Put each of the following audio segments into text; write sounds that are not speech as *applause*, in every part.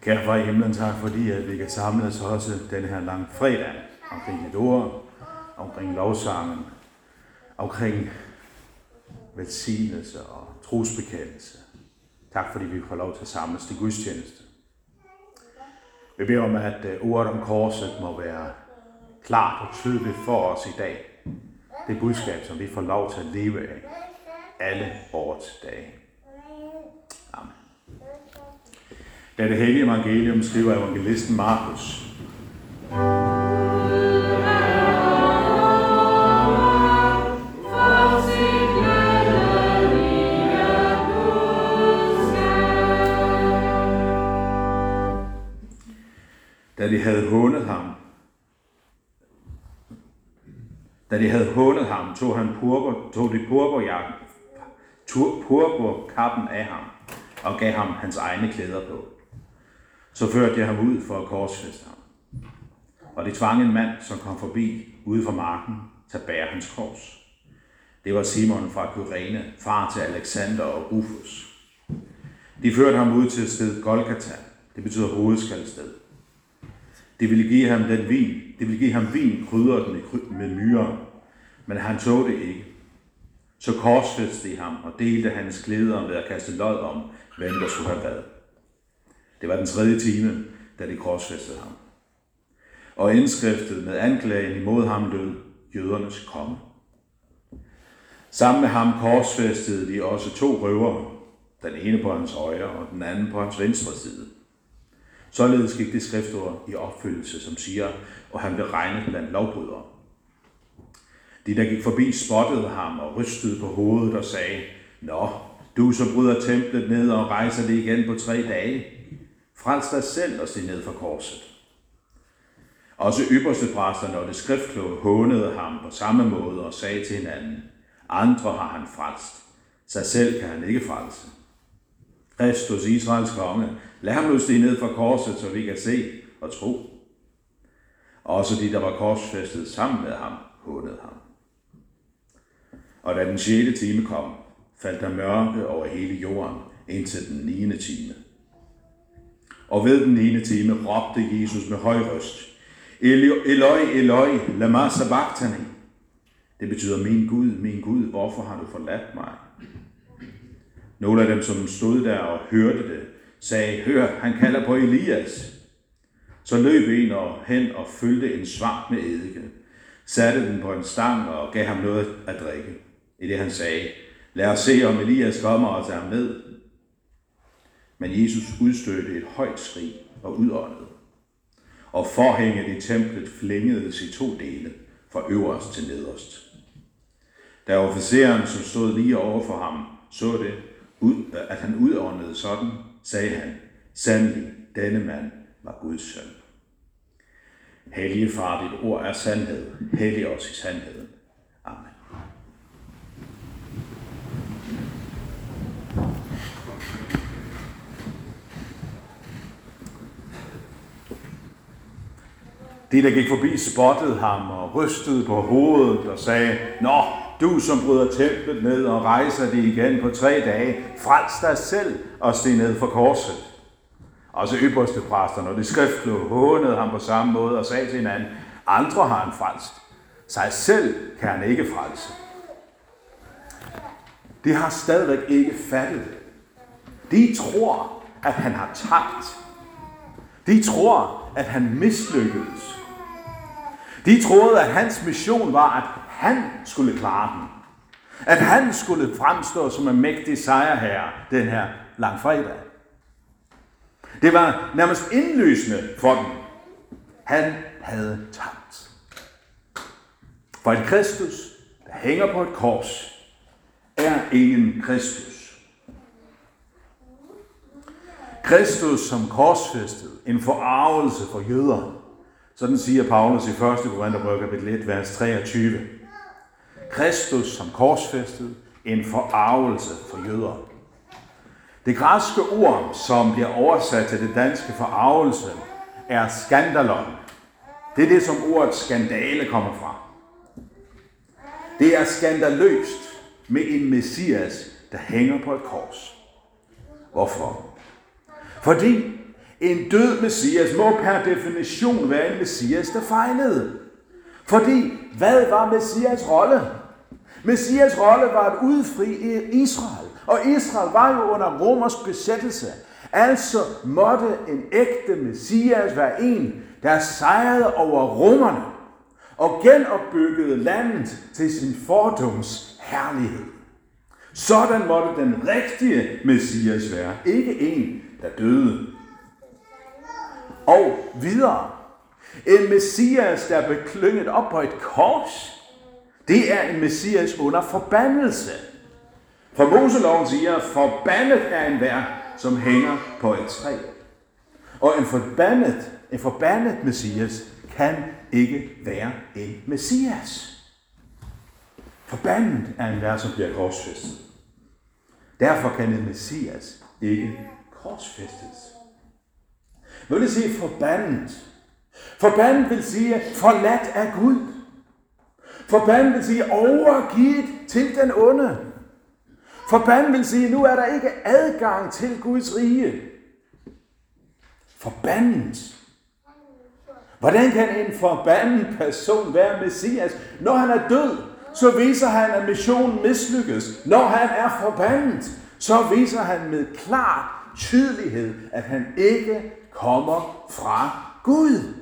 Kære far i himlen, tak fordi at vi kan samles også den her lang fredag omkring dit ord, omkring lovsangen, omkring velsignelse og trosbekendelse. Tak fordi vi får lov til at samles til gudstjeneste. Vi beder om, at øh, ordet om korset må være klart og tydeligt for os i dag. Det budskab, som vi får lov til at leve af alle vores dage. Amen af det hellige evangelium skriver evangelisten Markus. Da de havde hånet ham, da de havde hånet ham, tog, han purpur, tog de purpurjakken, purpurkappen af ham og gav ham hans egne klæder på. Så førte jeg ham ud for at korsfeste ham. Og det tvang en mand, som kom forbi ude fra marken, til at bære hans kors. Det var Simon fra Kyrene, far til Alexander og Rufus. De førte ham ud til sted Golgata, det betyder hovedskaldsted. De ville give ham den vin, de ville give ham vin krydret med, med myrer, men han tog det ikke. Så korsfæstede de ham og delte hans klæder ved at kaste lod om, hvem der skulle have været. Det var den tredje time, da de korsfæstede ham. Og indskriftet med anklagen imod ham lød jødernes konge. Sammen med ham korsfæstede de også to røvere, den ene på hans højre og den anden på hans venstre side. Således gik det skriftord i opfyldelse, som siger, og han blev regnet blandt lovbrydere. De, der gik forbi, spottede ham og rystede på hovedet og sagde, Nå, du så bryder templet ned og rejser det igen på tre dage. Frels dig selv og se ned fra korset. Også ypperste præsterne og det skriftkloge hånede ham på samme måde og sagde til hinanden, andre har han frelst, sig selv kan han ikke frelse. Kristus, Israels konge, lad ham nu stige ned fra korset, så vi kan se og tro. Også de, der var korsfæstet sammen med ham, hånede ham. Og da den 6. time kom, faldt der mørke over hele jorden indtil den 9. time. Og ved den ene time råbte Jesus med høj røst, Eloi, Eloi, lama sabachthani. Det betyder, min Gud, min Gud, hvorfor har du forladt mig? Nogle af dem, som stod der og hørte det, sagde, hør, han kalder på Elias. Så løb en og hen og fyldte en svamp med eddike, satte den på en stang og gav ham noget at drikke. I det han sagde, lad os se, om Elias kommer og tager ham med. Men Jesus udstødte et højt skrig og udåndede. Og forhænget i templet flængedes i to dele, fra øverst til nederst. Da officeren, som stod lige over for ham, så det, at han udåndede sådan, sagde han, sandelig, denne mand var Guds søn. Hellige far, dit ord er sandhed. Hellig os i sandheden. Amen. De, der gik forbi, spottede ham og rystede på hovedet og sagde, Nå, du som bryder templet ned og rejser det igen på tre dage, frels dig selv og stig ned fra korset. Også ypperste præsterne og de skriftkloge hånede ham på samme måde og sagde til hinanden, andre har han frelst. Sig selv kan han ikke frelse. De har stadigvæk ikke fattet det. De tror, at han har tabt. De tror, at han mislykkedes. De troede, at hans mission var, at han skulle klare den. At han skulle fremstå som en mægtig sejrherre den her langfredag. Det var nærmest indlysende for dem. Han havde tabt. For en Kristus, der hænger på et kors, er ingen Kristus. Kristus som korsfæstet, en forarvelse for jøder. Sådan siger Paulus i 1. Korintherbrev kapitel 1, vers 23. Kristus som korsfæstet, en forarvelse for jøder. Det græske ord, som bliver oversat til det danske forarvelse, er skandalon. Det er det, som ordet skandale kommer fra. Det er skandaløst med en messias, der hænger på et kors. Hvorfor? Fordi en død messias må per definition være en messias, der fejlede. Fordi, hvad var messias rolle? Messias rolle var at udfri Israel. Og Israel var jo under romersk besættelse. Altså måtte en ægte messias være en, der sejrede over romerne og genopbyggede landet til sin fordums herlighed. Sådan måtte den rigtige messias være, ikke en, der døde. Og videre. En messias, der blev klynget op på et kors, det er en messias under forbandelse. For Moseloven siger, forbandet er en vær, som hænger på et træ. Og en forbandet, en forbandet messias kan ikke være en messias. Forbandet er en vær, som bliver korsfæstet. Derfor kan en messias ikke korsfæstes. Nu vil det sige forbandet? Forbandet vil sige forladt af Gud. Forbandet vil sige overgivet til den onde. Forbandet vil sige, nu er der ikke adgang til Guds rige. Forbandet. Hvordan kan en forbandet person være messias? Når han er død, så viser han, at missionen mislykkes. Når han er forbandet, så viser han med klar tydelighed, at han ikke kommer fra Gud.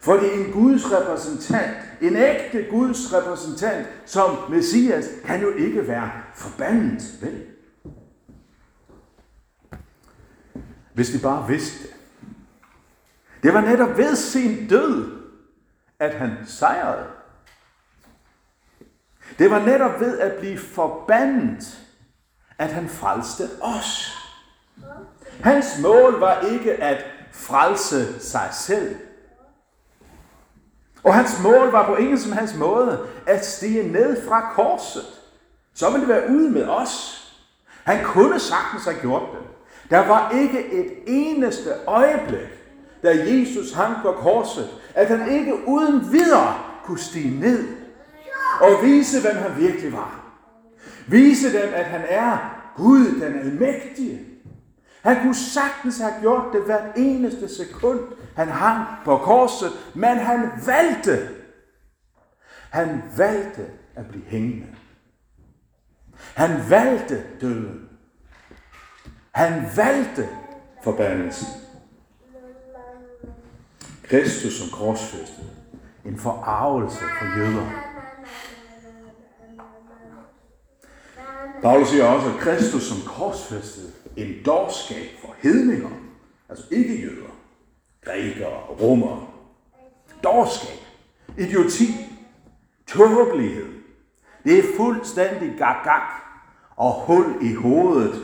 Fordi en Guds repræsentant, en ægte Guds repræsentant som Messias, kan jo ikke være forbandet, vel? Hvis vi bare vidste det. Det var netop ved sin død, at han sejrede. Det var netop ved at blive forbandet, at han frelste os. Hans mål var ikke at frelse sig selv. Og hans mål var på ingen som helst måde at stige ned fra korset. Så ville det være ude med os. Han kunne sagtens have gjort det. Der var ikke et eneste øjeblik, da Jesus hang på korset, at han ikke uden videre kunne stige ned og vise, hvem han virkelig var. Vise dem, at han er Gud, den almægtige. Han kunne sagtens have gjort det hvert eneste sekund, han hang på korset, men han valgte. Han valgte at blive hængende. Han valgte døden. Han valgte forbandelsen. Kristus som korsfæstet. En forarvelse for jøder. Paulus siger også, at Kristus som korsfæstet en dårskab for hedninger, altså ikke jøder, grækere og romere. Dårskab, idioti, tåbelighed. Det er fuldstændig gag og hul i hovedet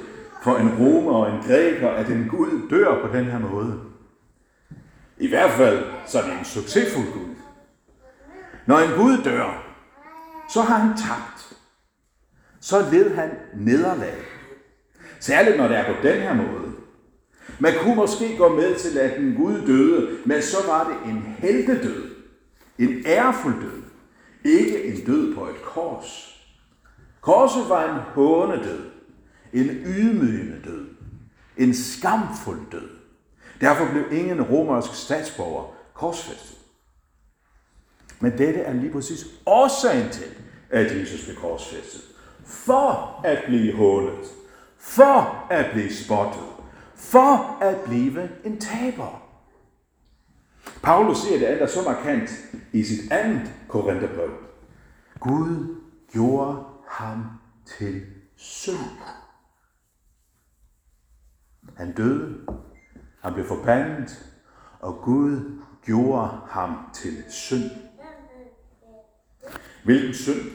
for en romer og en græker, at en Gud dør på den her måde. I hvert fald så er det en succesfuld Gud. Når en Gud dør, så har han tabt. Så led han nederlag. Særligt når det er på den her måde. Man kunne måske gå med til, at en Gud døde, men så var det en heltedød. En ærefuld død. Ikke en død på et kors. Korset var en hånedød. En ydmygende død. En skamfuld død. Derfor blev ingen romersk statsborger korsfæstet. Men dette er lige præcis årsagen til, at Jesus blev korsfæstet. For at blive hånet. For at blive spottet. For at blive en taber. Paulus siger det andet så markant i sit andet Korintherbrev. Gud gjorde ham til synd. Han døde, han blev forbandet, og Gud gjorde ham til synd. Hvilken synd?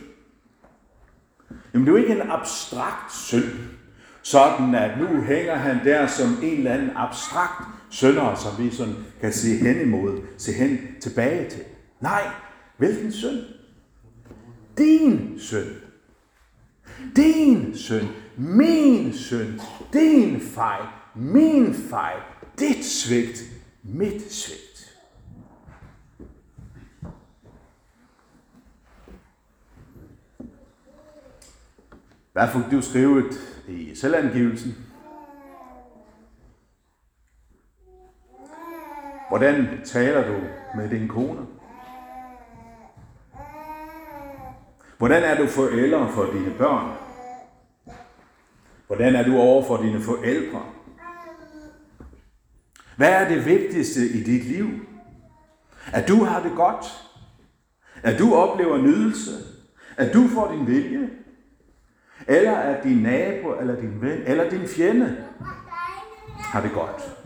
Jamen det er jo ikke en abstrakt synd, sådan at nu hænger han der som en eller anden abstrakt sønder, som vi sådan kan se hen imod, se hen tilbage til. Nej, hvilken synd? Din synd. Din synd. Min synd. Din fejl. Min fejl. Dit svigt. Mit svigt. Hvad fik du skrevet i selvangivelsen? Hvordan taler du med din kone? Hvordan er du forælder for dine børn? Hvordan er du over for dine forældre? Hvad er det vigtigste i dit liv? At du har det godt? At du oplever nydelse? At du får din vilje? Eller er din nabo, eller din ven, eller din fjende har det godt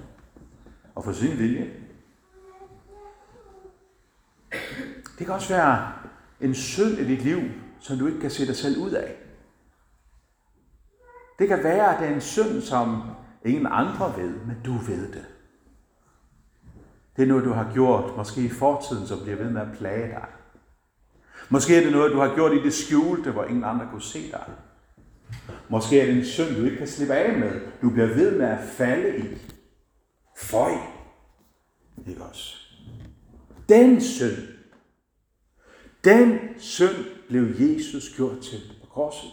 og for sin vilje? Det kan også være en synd i dit liv, som du ikke kan se dig selv ud af. Det kan være, at det er en synd, som ingen andre ved, men du ved det. Det er noget, du har gjort, måske i fortiden, som bliver ved med at plage dig. Måske er det noget, du har gjort i det skjulte, hvor ingen andre kunne se dig. Måske er det en synd, du ikke kan slippe af med. Du bliver ved med at falde i. Føj. Ikke også? Den synd, den synd blev Jesus gjort til på korset.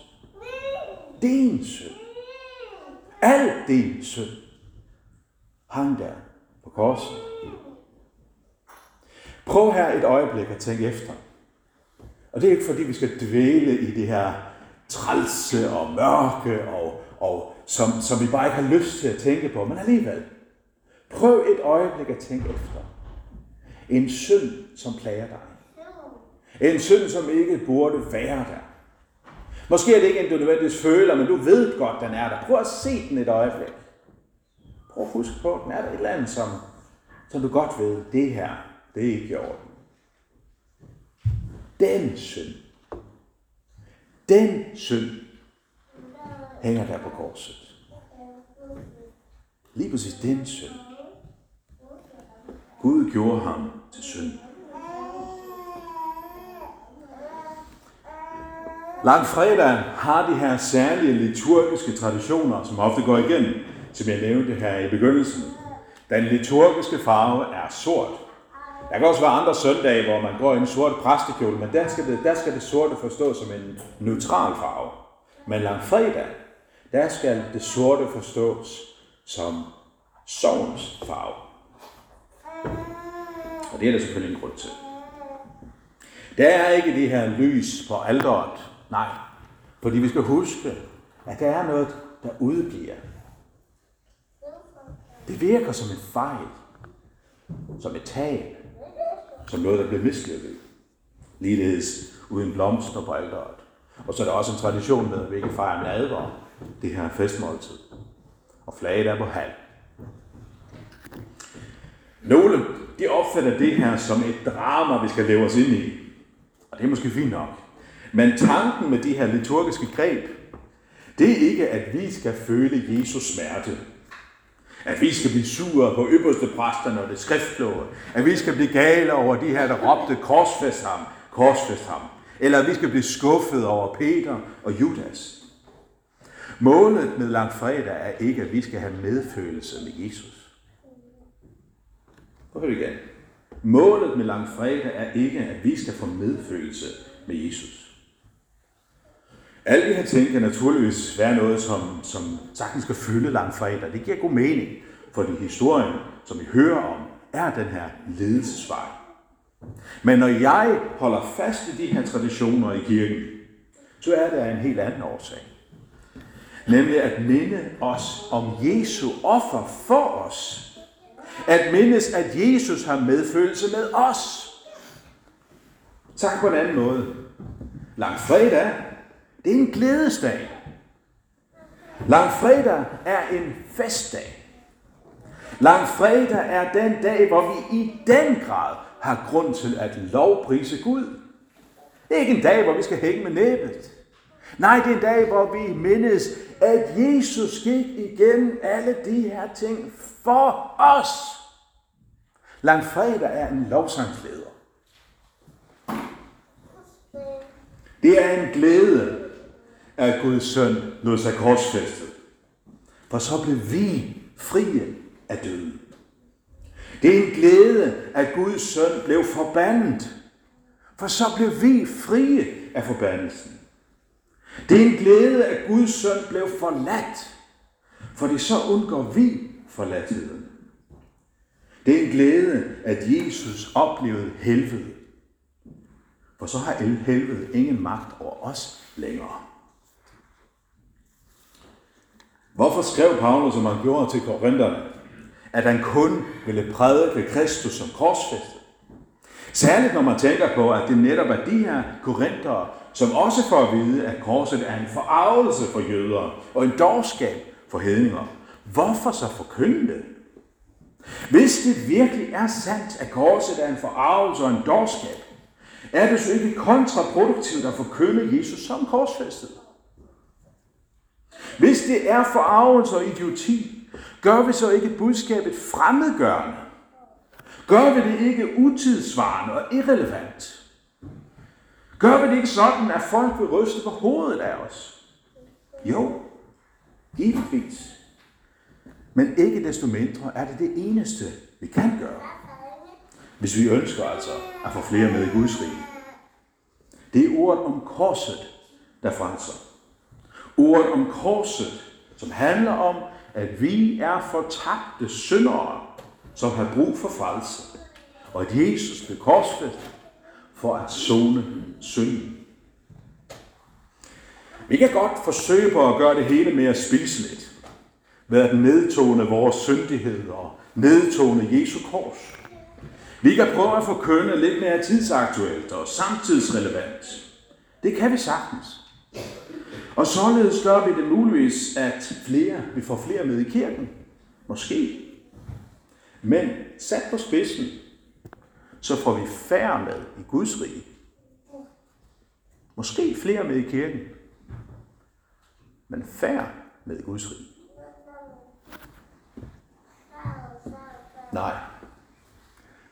Din synd. Al din synd hang der på korset. Prøv her et øjeblik at tænke efter. Og det er ikke fordi, vi skal dvæle i det her trælse og mørke, og, og som, som vi bare ikke har lyst til at tænke på, men alligevel. Prøv et øjeblik at tænke efter. En synd, som plager dig. En synd, som ikke burde være der. Måske er det ikke en, du nødvendigvis føler, men du ved godt, den er der. Prøv at se den et øjeblik. Prøv at huske på, den er der et eller andet, som, som du godt ved, det her, det er ikke i orden. Den synd, den synd hænger der på korset. Lige præcis den synd. Gud gjorde ham til synd. Langfredag har de her særlige liturgiske traditioner, som ofte går igen, som jeg nævnte her i begyndelsen. Den liturgiske farve er sort. Der kan også være andre søndage, hvor man går i en sort præstekjole, men der skal det, der skal det sorte forstås som en neutral farve. Men langfredag, der skal det sorte forstås som sovens farve. Og det er der selvfølgelig en grund til. Der er ikke det her lys på alderet. Nej, fordi vi skal huske, at der er noget, der udbliver. Det virker som en fejl, som et tab, som noget, der bliver mislykket. Ligeledes uden blomster på alderet. Og så er der også en tradition med, at vi ikke fejrer nadver, det her festmåltid. Og flaget er på halv. Nogle de opfatter det her som et drama, vi skal leve os ind i. Og det er måske fint nok. Men tanken med de her liturgiske greb, det er ikke, at vi skal føle Jesus smerte. At vi skal blive sure på ypperste præsterne og det skriftlåde. At vi skal blive gale over de her, der råbte korsfæst ham, korsfæst ham. Eller at vi skal blive skuffet over Peter og Judas. Målet med langfredag er ikke, at vi skal have medfølelse med Jesus. Prøv igen. Målet med langfredag er ikke, at vi skal få medfølelse med Jesus. Alle de her ting kan naturligvis være noget, som, som sagtens skal følge langfredag. Det giver god mening, fordi historien, som vi hører om, er den her ledelsesvej. Men når jeg holder fast i de her traditioner i kirken, så er der en helt anden årsag. Nemlig at minde os om Jesu offer for os at mindes, at Jesus har medfølelse med os. Tak på en anden måde. Langfredag, det er en glædesdag. Langfredag er en festdag. Langfredag er den dag, hvor vi i den grad har grund til at lovprise Gud. Det er ikke en dag, hvor vi skal hænge med næbet. Nej, det er en dag, hvor vi mindes, at Jesus gik igennem alle de her ting for os. Langfredag er en lovsangsleder. Det er en glæde, at Guds søn lod sig korsfæstet. For så blev vi frie af døden. Det er en glæde, at Guds søn blev forbandet. For så blev vi frie af forbandelsen. Det er en glæde, at Guds søn blev forladt. For det så undgår vi forladtheden. Det er en glæde, at Jesus oplevede helvede. For så har helvede ingen magt over os længere. Hvorfor skrev Paulus, som han gjorde til korinterne, at han kun ville prædike Kristus som korsfæstet? Særligt når man tænker på, at det netop er de her korintere, som også får at vide, at korset er en forarvelse for jøder og en dårskab for hedninger. Hvorfor så forkynde det? Hvis det virkelig er sandt, at korset er en forarvelse og en dårskab, er det så ikke kontraproduktivt at forkynde Jesus som korsfæstet? Det er forarvelse og idioti, gør vi så ikke budskabet fremmedgørende? Gør vi det ikke utidsvarende og irrelevant? Gør vi det ikke sådan, at folk vil ryste på hovedet af os? Jo, givetvis. Men ikke desto mindre er det det eneste, vi kan gøre. Hvis vi ønsker altså at få flere med i Guds rige. Det er ordet om korset, der frelser. Ordet om korset, som handler om, at vi er fortabte syndere, som har brug for frelse. Og at Jesus blev korsfæstet for at zone synden. Vi kan godt forsøge på at gøre det hele mere spiseligt ved at nedtone vores syndighed og nedtone Jesu kors. Vi kan prøve at forkynde lidt mere tidsaktuelt og samtidsrelevant. Det kan vi sagtens. Og således gør vi det muligvis, at flere, vi får flere med i kirken. Måske. Men sat på spidsen, så får vi færre med i Guds rige. Måske flere med i kirken, men færre med i Guds rige. Nej.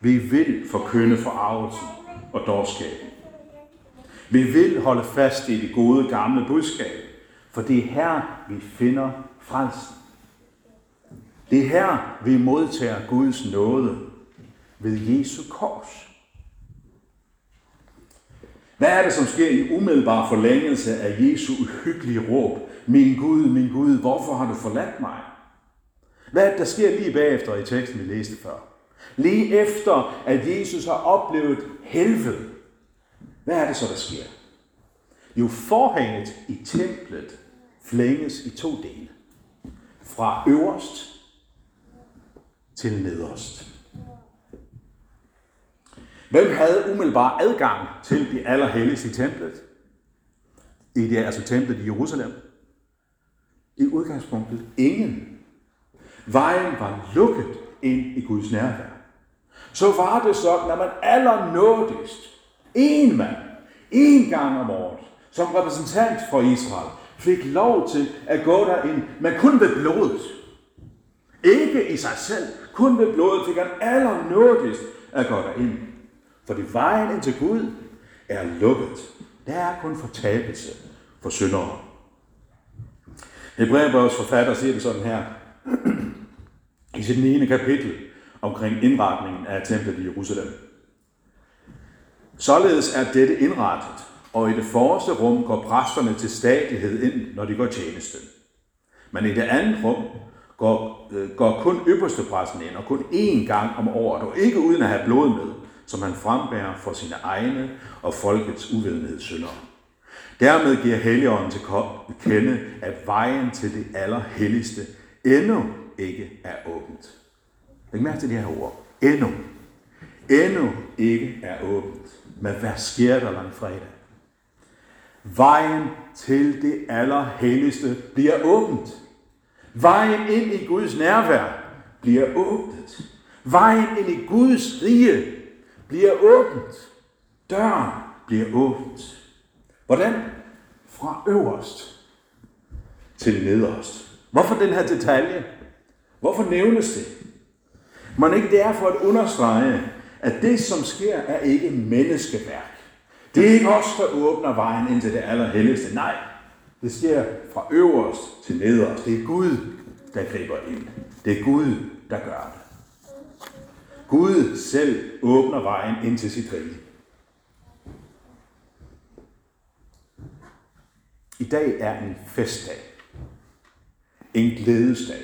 Vi vil forkynde forarvelsen og dårskaben. Vi vil holde fast i det gode gamle budskab, for det er her, vi finder frelsen. Det er her, vi modtager Guds nåde ved Jesu kors. Hvad er det, som sker i umiddelbar forlængelse af Jesu uhyggelige råb? Min Gud, min Gud, hvorfor har du forladt mig? Hvad er det, der sker lige bagefter i teksten, vi læste før? Lige efter, at Jesus har oplevet helvede. Hvad er det så, der sker? Jo, forhænget i templet flænges i to dele. Fra øverst til nederst. Hvem havde umiddelbar adgang til det allerhelligste i templet? I det altså templet i Jerusalem? I udgangspunktet ingen. Vejen var lukket ind i Guds nærvær. Så var det sådan, at man allernådigst, en mand, en gang om året, som repræsentant for Israel, fik lov til at gå derind, men kun ved blodet. Ikke i sig selv, kun ved blodet fik han allernådigst at gå derind. Fordi vejen ind til Gud er lukket. Der er kun fortabelse for syndere. Hebræerbrevets forfatter siger det sådan her, *clears throat* i sit 9. kapitel omkring indretningen af templet i Jerusalem. Således er dette indrettet, og i det forreste rum går præsterne til stadighed ind, når de går tjeneste. Men i det andet rum går, øh, går kun ypperste præsten ind, og kun én gang om året, og ikke uden at have blod med, som han frembærer for sine egne og folkets uvidenhedssyndere. Dermed giver Helligånden til kende, at vejen til det allerhelligste endnu ikke er åbent. Læg mærke til de her ord. Endnu. Endnu ikke er åbent. Men hvad sker der langfredag? Vejen til det allerhelligste bliver åbent. Vejen ind i Guds nærvær bliver åbnet. Vejen ind i Guds rige bliver åbent. Døren bliver åbent. Hvordan? Fra øverst til nederst. Hvorfor den her detalje? Hvorfor nævnes det? Man ikke det er for at understrege, at det, som sker, er ikke menneskeværk. Det er ikke os, der åbner vejen ind til det allerhelligste. Nej, det sker fra øverst til nederst. Det er Gud, der griber ind. Det er Gud, der gør det. Gud selv åbner vejen ind til sit rige. I dag er en festdag. En glædesdag.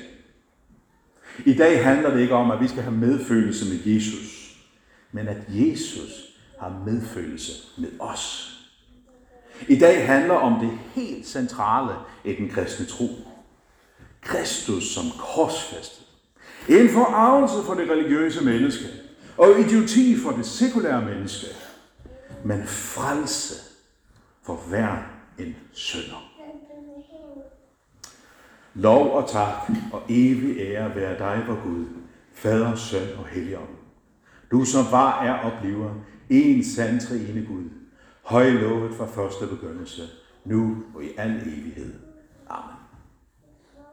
I dag handler det ikke om, at vi skal have medfølelse med Jesus, men at Jesus har medfølelse med os. I dag handler om det helt centrale i den kristne tro. Kristus som korsfæstet. En forarvelse for det religiøse menneske, og idioti for det sekulære menneske, men frelse for hver en sønder. Lov og tak og evig ære være dig, vor Gud, Fader, Søn og Helligånd. Du som var, er og bliver en sand trine Gud, højlovet fra første begyndelse, nu og i al evighed. Amen.